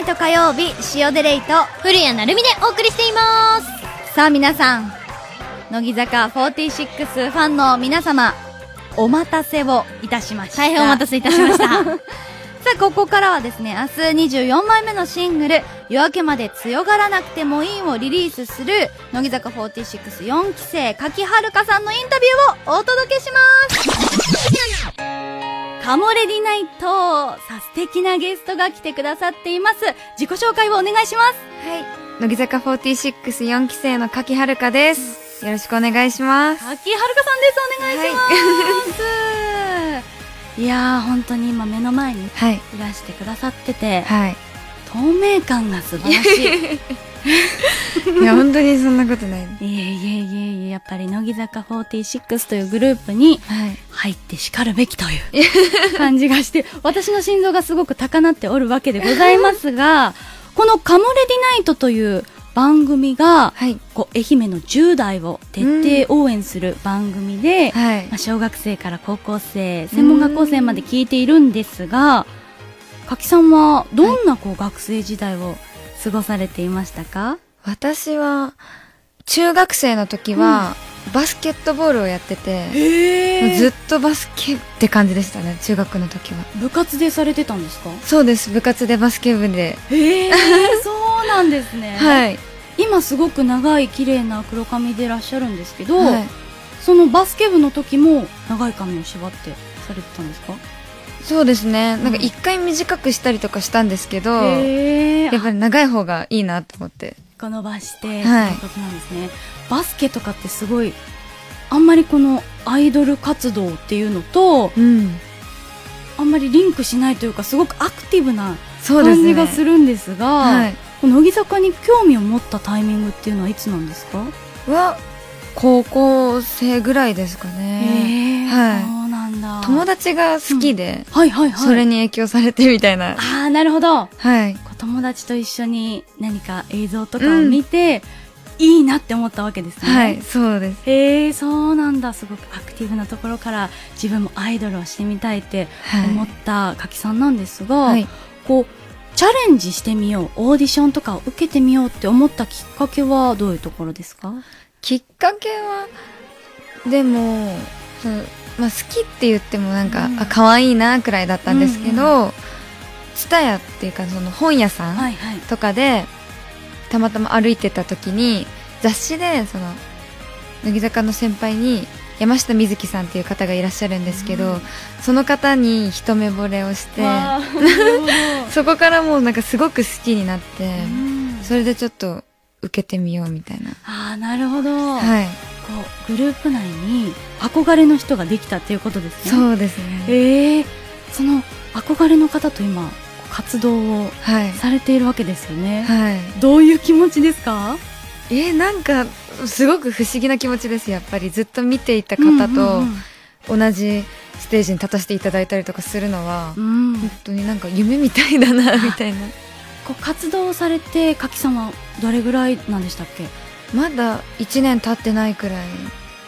イト火曜日、塩デレイと、古谷なるみでお送りしています。さあ皆さん、乃木坂46ファンの皆様、お待たせをいたしました。大変お待たせいたしました。さあ、ここからはですね、明日24枚目のシングル、夜明けまで強がらなくてもいいをリリースする、乃木坂464期生、柿遥香さんのインタビューをお届けしますカモレディナイトさあ、素敵なゲストが来てくださっています。自己紹介をお願いします。はい。乃木坂464期生の柿遥です。よろしくお願いします。柿遥香さんです。お願いします。い、やー、本当に今目の前にいはい。らしてくださってて、はい。透明感が素晴らしい。いや、本当にそんなことない。はいえいえいえいえ、やっぱり乃木坂46というグループにい。入って叱るべきという感じがして、私の心臓がすごく高鳴っておるわけでございますが、このカモレディナイトという番組が、はい。こう愛媛の10代を徹底応援する番組で、はいまあ、。小学生から高校生、専門学校生まで聞いているんですが、柿さんはどんなこう学生時代を過ごされていましたか、私は、中学生の時は、バスケットボールをやってて、うずっとバスケって感じでしたね、中学の時は。部活でされてたんですか？そうです、部活でバスケ部で。へえ そうなんですね、はい。今すごく長い綺麗な黒髪でいらっしゃるんですけど、はい。そのバスケ部の時も長い髪を縛ってされてたんですか？そうですね。なんかうん一回短くしたりとかしたんですけど、へえやっぱり長い方がいいなと思って。伸ばして、はいことなんですねバスケとかってすごいあんまりこのアイドル活動っていうのとうん。あんまりリンクしないというかすごくアクティブな。感じがするんですがはい。この乃木坂に興味を持ったタイミングっていうのはいつなんですか？は、高校生ぐらいですかへね。えはい友達が好きで、はいはいはいそれに影響されてみたいな。ああなるほどはい。友達と一緒に何か映像とかを見て、いいなって思ったわけですね。はい、そうです。へえ、そうなんだ。すごくアクティブなところから自分もアイドルをしてみたいって思はった柿さんなんですが、い。はい。こう、チャレンジしてみよう、オーディションとかを受けてみようって思ったきっかけはどういうところですか？きっかけは、でも、まあ、好きって言ってもなんか、うんあ、可愛いなくらいだったんですけうんど、ツタヤっていうかその本屋さんはいはい。とかで、たまたま歩いてた時に、雑誌で、その、乃木坂の先輩に、山下美月さんっていう方がいらっしゃるんですけど、うんその方に一目惚れをして、そこからもうなんかすごく好きになって、うんそれでちょっと受けてみようみたいな。ああ、なるほど。はい。グループ内に憧れの人ができたっていうことですね。そうですね。ええその憧れの方と今活動をはい。されているわけですよね、はい。どういう気持ちですか？えーなんか、すごく不思議な気持ちです、やっぱり。ずっと見ていた方うんとうん同じステージに立たせていただいたりとかするのは、うんうん本当になんか夢みたいだな、みたいな。こう活動されて柿さんはどれぐらいなんでしたっけ？まだ1年経ってないくらい。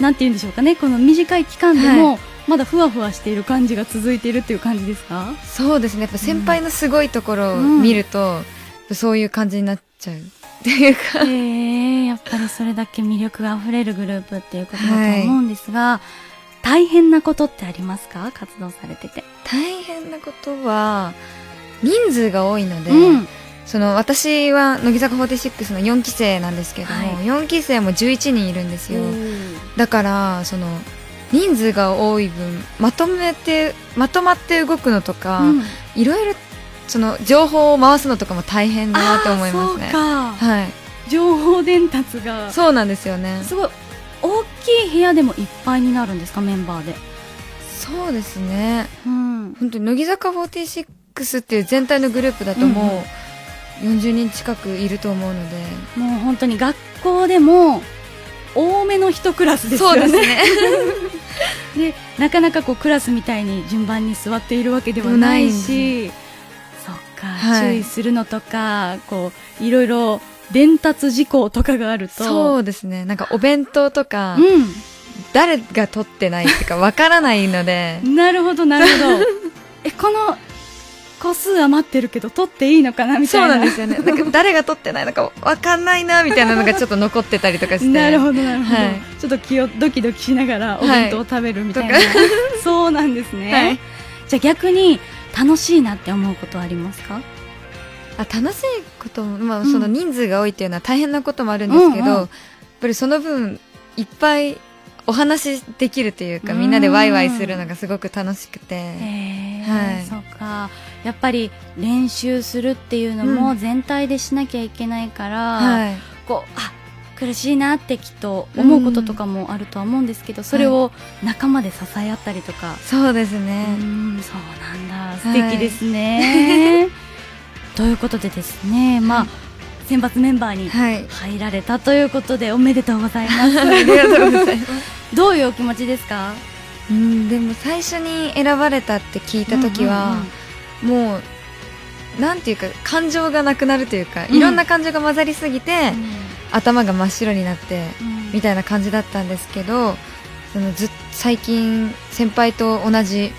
なんて言うんでしょうかねこの短い期間でも、まだふわふわしている感じが続いているっていう感じですか？そうですね。やっぱ先輩のすごいところをうん見ると、そういう感じになっちゃう。っていうか。へえやっぱりそれだけ魅力が溢れるグループっていうことだと思うんですが、大変なことってありますか？活動されてて。大変なことは、人数が多いので、うんその私は乃木坂46の4期生なんですけども、はい。4期生も11人いるんですよ。だからその人数が多い分まとめてまとまって動くのとか、うん。いろいろその情報を回すのとかも大変だなと思いますね。あーそうか。はい。情報伝達が。そうなんですよね。すごい。大きい部屋でもいっぱいになるんですかメンバーで。そうですね。うん。本当に乃木坂46っていう全体のグループだともう、うんうん40人近くいると思うので。もう本当に学校でも多めの一クラスですよね。そうですね。で なかなかこうクラスみたいに順番に座っているわけではないし、そっか、はい。注意するのとか、こういろいろ伝達事項とかがあると、そうですね。なんかお弁当とか、う誰が取ってないっていうかわからないので。ん、なるほどなるほど。えこの個数余ってるけど取っていいのかなみたそいうななんですよね。なんか誰が撮ってないのかわかんないなみたいなのがちょっと残ってたりとかして。なるほどなるほど、はい。ちょっと気をドキドキしながらおはい弁当を食べるみたいな、と そうなんですね、はい。じゃあ逆に楽しいなって思うことはありますか？あ楽しいことも、まあ、うん。その人数が多いっていうのは大変なこともあるんですけど、うんうんやっぱりその分いっぱいお話しできるというか、うん。みんなでワイワイするのがすごく楽しくて、はい。そうか。やっぱり練習するっていうのも全体でしなきゃいけないから、はい、こうあ苦しいなってきっと思うこととかもあるとは思うんですけど、それを仲間で支え合ったりとか、そうですうね、んそうなんだ。素はい。敵ですね、ということでですねまあ選抜メンバーにはい。入られたということでおめでとうございます。ありがとうございます。どういうお気持ちですか？うんでも最初に選ばれたって聞いた時は、もうなんていうか感情がなくなるというか、うん。いろんな感情が混ざりすぎて、うん。頭が真っ白になってうん。みたいな感じだったんですけどそのずっ最近先輩と同じ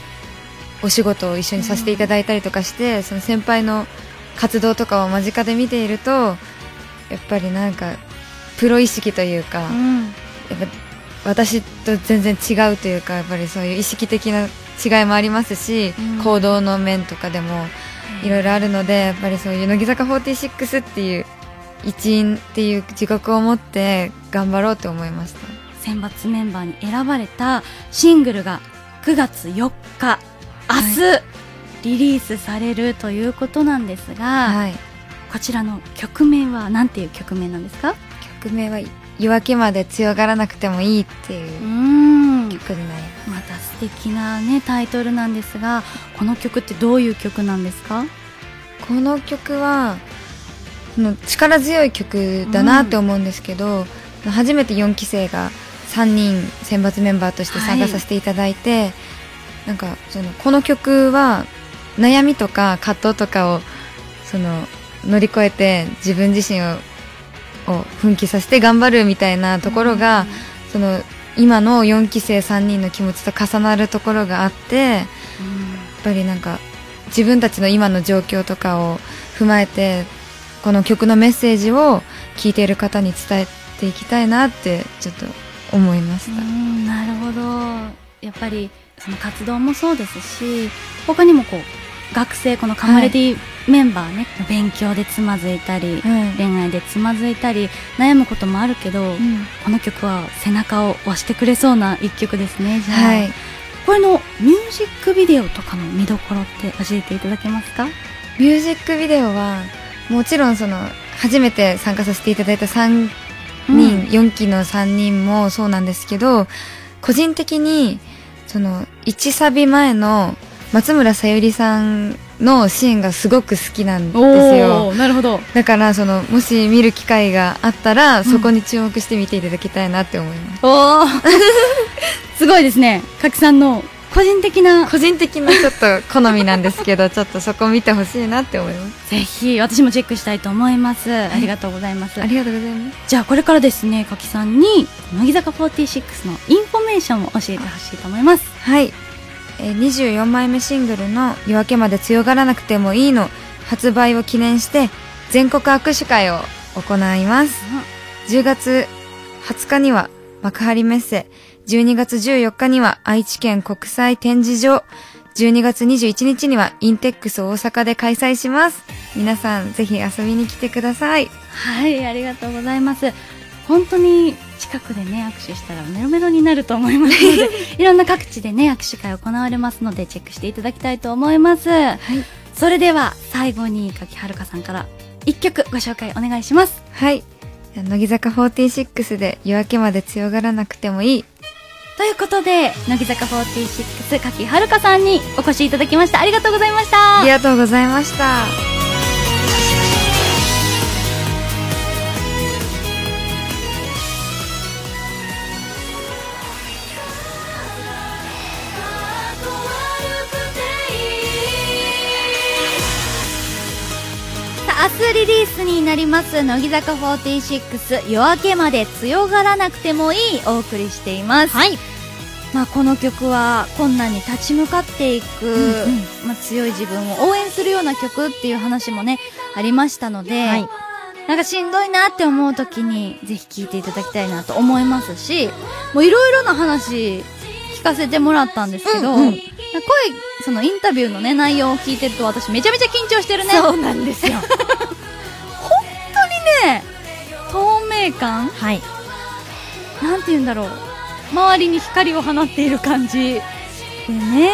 お仕事を一緒にさせていただいたりとかして、その先輩の活動とかを間近で見ているとやっぱりなんかプロ意識というか、うん。やっぱ私と全然違うというかやっぱりそういう意識的な違いもありますし、うん。行動の面とかでもいろいろあるのでやっぱりそういう乃木坂46っていう一員っていう自覚を持って頑張ろうと思いました。選抜メンバーに選ばれたシングルが9月4日明日、リリースされるということなんですが、はい。こちらの曲名は何ていう曲名なんですか？曲名は「夜明けまで強がらなくてもいい」っていう曲になります。また素敵なねタイトルなんですがこの曲ってどういう曲なんですか？この曲はその力強い曲だなって思うんですけど、初めて4期生が3人選抜メンバーとして参加させていただいて、なんかそのこの曲は悩みとか葛藤とかをその乗り越えて自分自身をを奮起させて頑張るみたいなところが、その今の4期生3人の気持ちと重なるところがあってやっぱりなんか自分たちの今の状況とかを踏まえてこの曲のメッセージを聴いている方に伝えていきたいなってちょっと思いましうた、んなるほど。やっぱりその活動もそうですし他にもこう学生このカマレディメンバーね、勉強でつまずいたり、はい。恋愛でつまずいたり悩むこともあるけど、この曲は背中を押してくれそうな一曲ですねじゃあ、はい。これのミュージックビデオとかの見どころって教えていただけますか？ミュージックビデオはもちろんその初めて参加させていただいた3人、4期の3人もそうなんですけど個人的にその1サビ前の松村さゆりさんのシーンがすごく好きなんですよ。なるほど。だからそのもし見る機会があったら、そこに注目して見ていただきたいなって思います。おー。すごいですね。かきさんの個人的な個人的なちょっと好みなんですけど ちょっとそこ見てほしいなって思います。ぜひ私もチェックしたいと思います、ありがとうございます。ありがとうございます。じゃあこれからですね賀喜さんに乃木坂46のインフォメーションを教えてほしいと思います。はい、えー24枚目シングルの「夜明けまで強がらなくてもいいの」発売を記念して全国握手会を行います。10月20日には幕張メッセ。12月14日には愛知県国際展示場。12月21日にはインテックス大阪で開催します。皆さんぜひ遊びに来てください。はいありがとうございます。本当に近くでね握手したらメロメロになると思いますので いろんな各地でね握手会行われますのでチェックしていただきたいと思います、それでは最後に柿はるかさんから一曲ご紹介お願いします。はい。乃木坂46で夜明けまで強がらなくてもいい。ということで乃木坂46柿はるかさんにお越しいただきました。ありがとうございました。ありがとうございました明日リリースになります乃木坂46夜明けまで強がらなくてもいいお送りしています、はい。まあこの曲は困難に立ち向かっていく、うんうんまあ強い自分を応援するような曲っていう話もね、ありましたので、はい。なんかしんどいなって思う時にぜひ聴いていただきたいなと思いますし、もういろいろな話聞かせてもらったんですけど、うんうん声、そのインタビューのね、内容を聞いてると私めちゃめちゃ緊張してるね。そうなんですよ。明感はい。なんて言うんだろう。周りに光を放っている感じ。でね、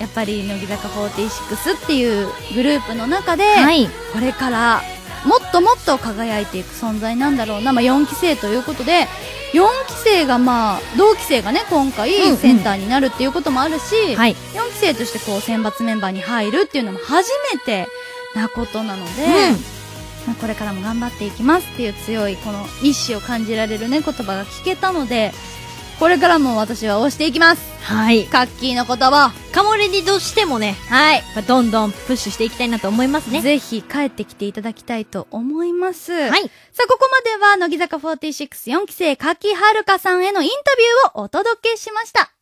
やっぱり乃木坂46っていうグループの中で、はい。これからもっともっと輝いていく存在なんだろうな、まあ、4期生ということで4期生がまあ同期生がね今回うんうんセンターになるっていうこともあるし、はい。4期生としてこう選抜メンバーに入るっていうのも初めてなことなので、まあこれからも頑張っていきますっていう強いこの意志を感じられるね言葉が聞けたのでこれからも私は押していきますはい。カッキーの言葉カモレディとしてもね、はいまあどんどんプッシュしていきたいなと思いますね。ぜひ帰ってきていただきたいと思います。はい。さあ、ここまでは、乃木坂464期生、柿はるかさんへのインタビューをお届けしました。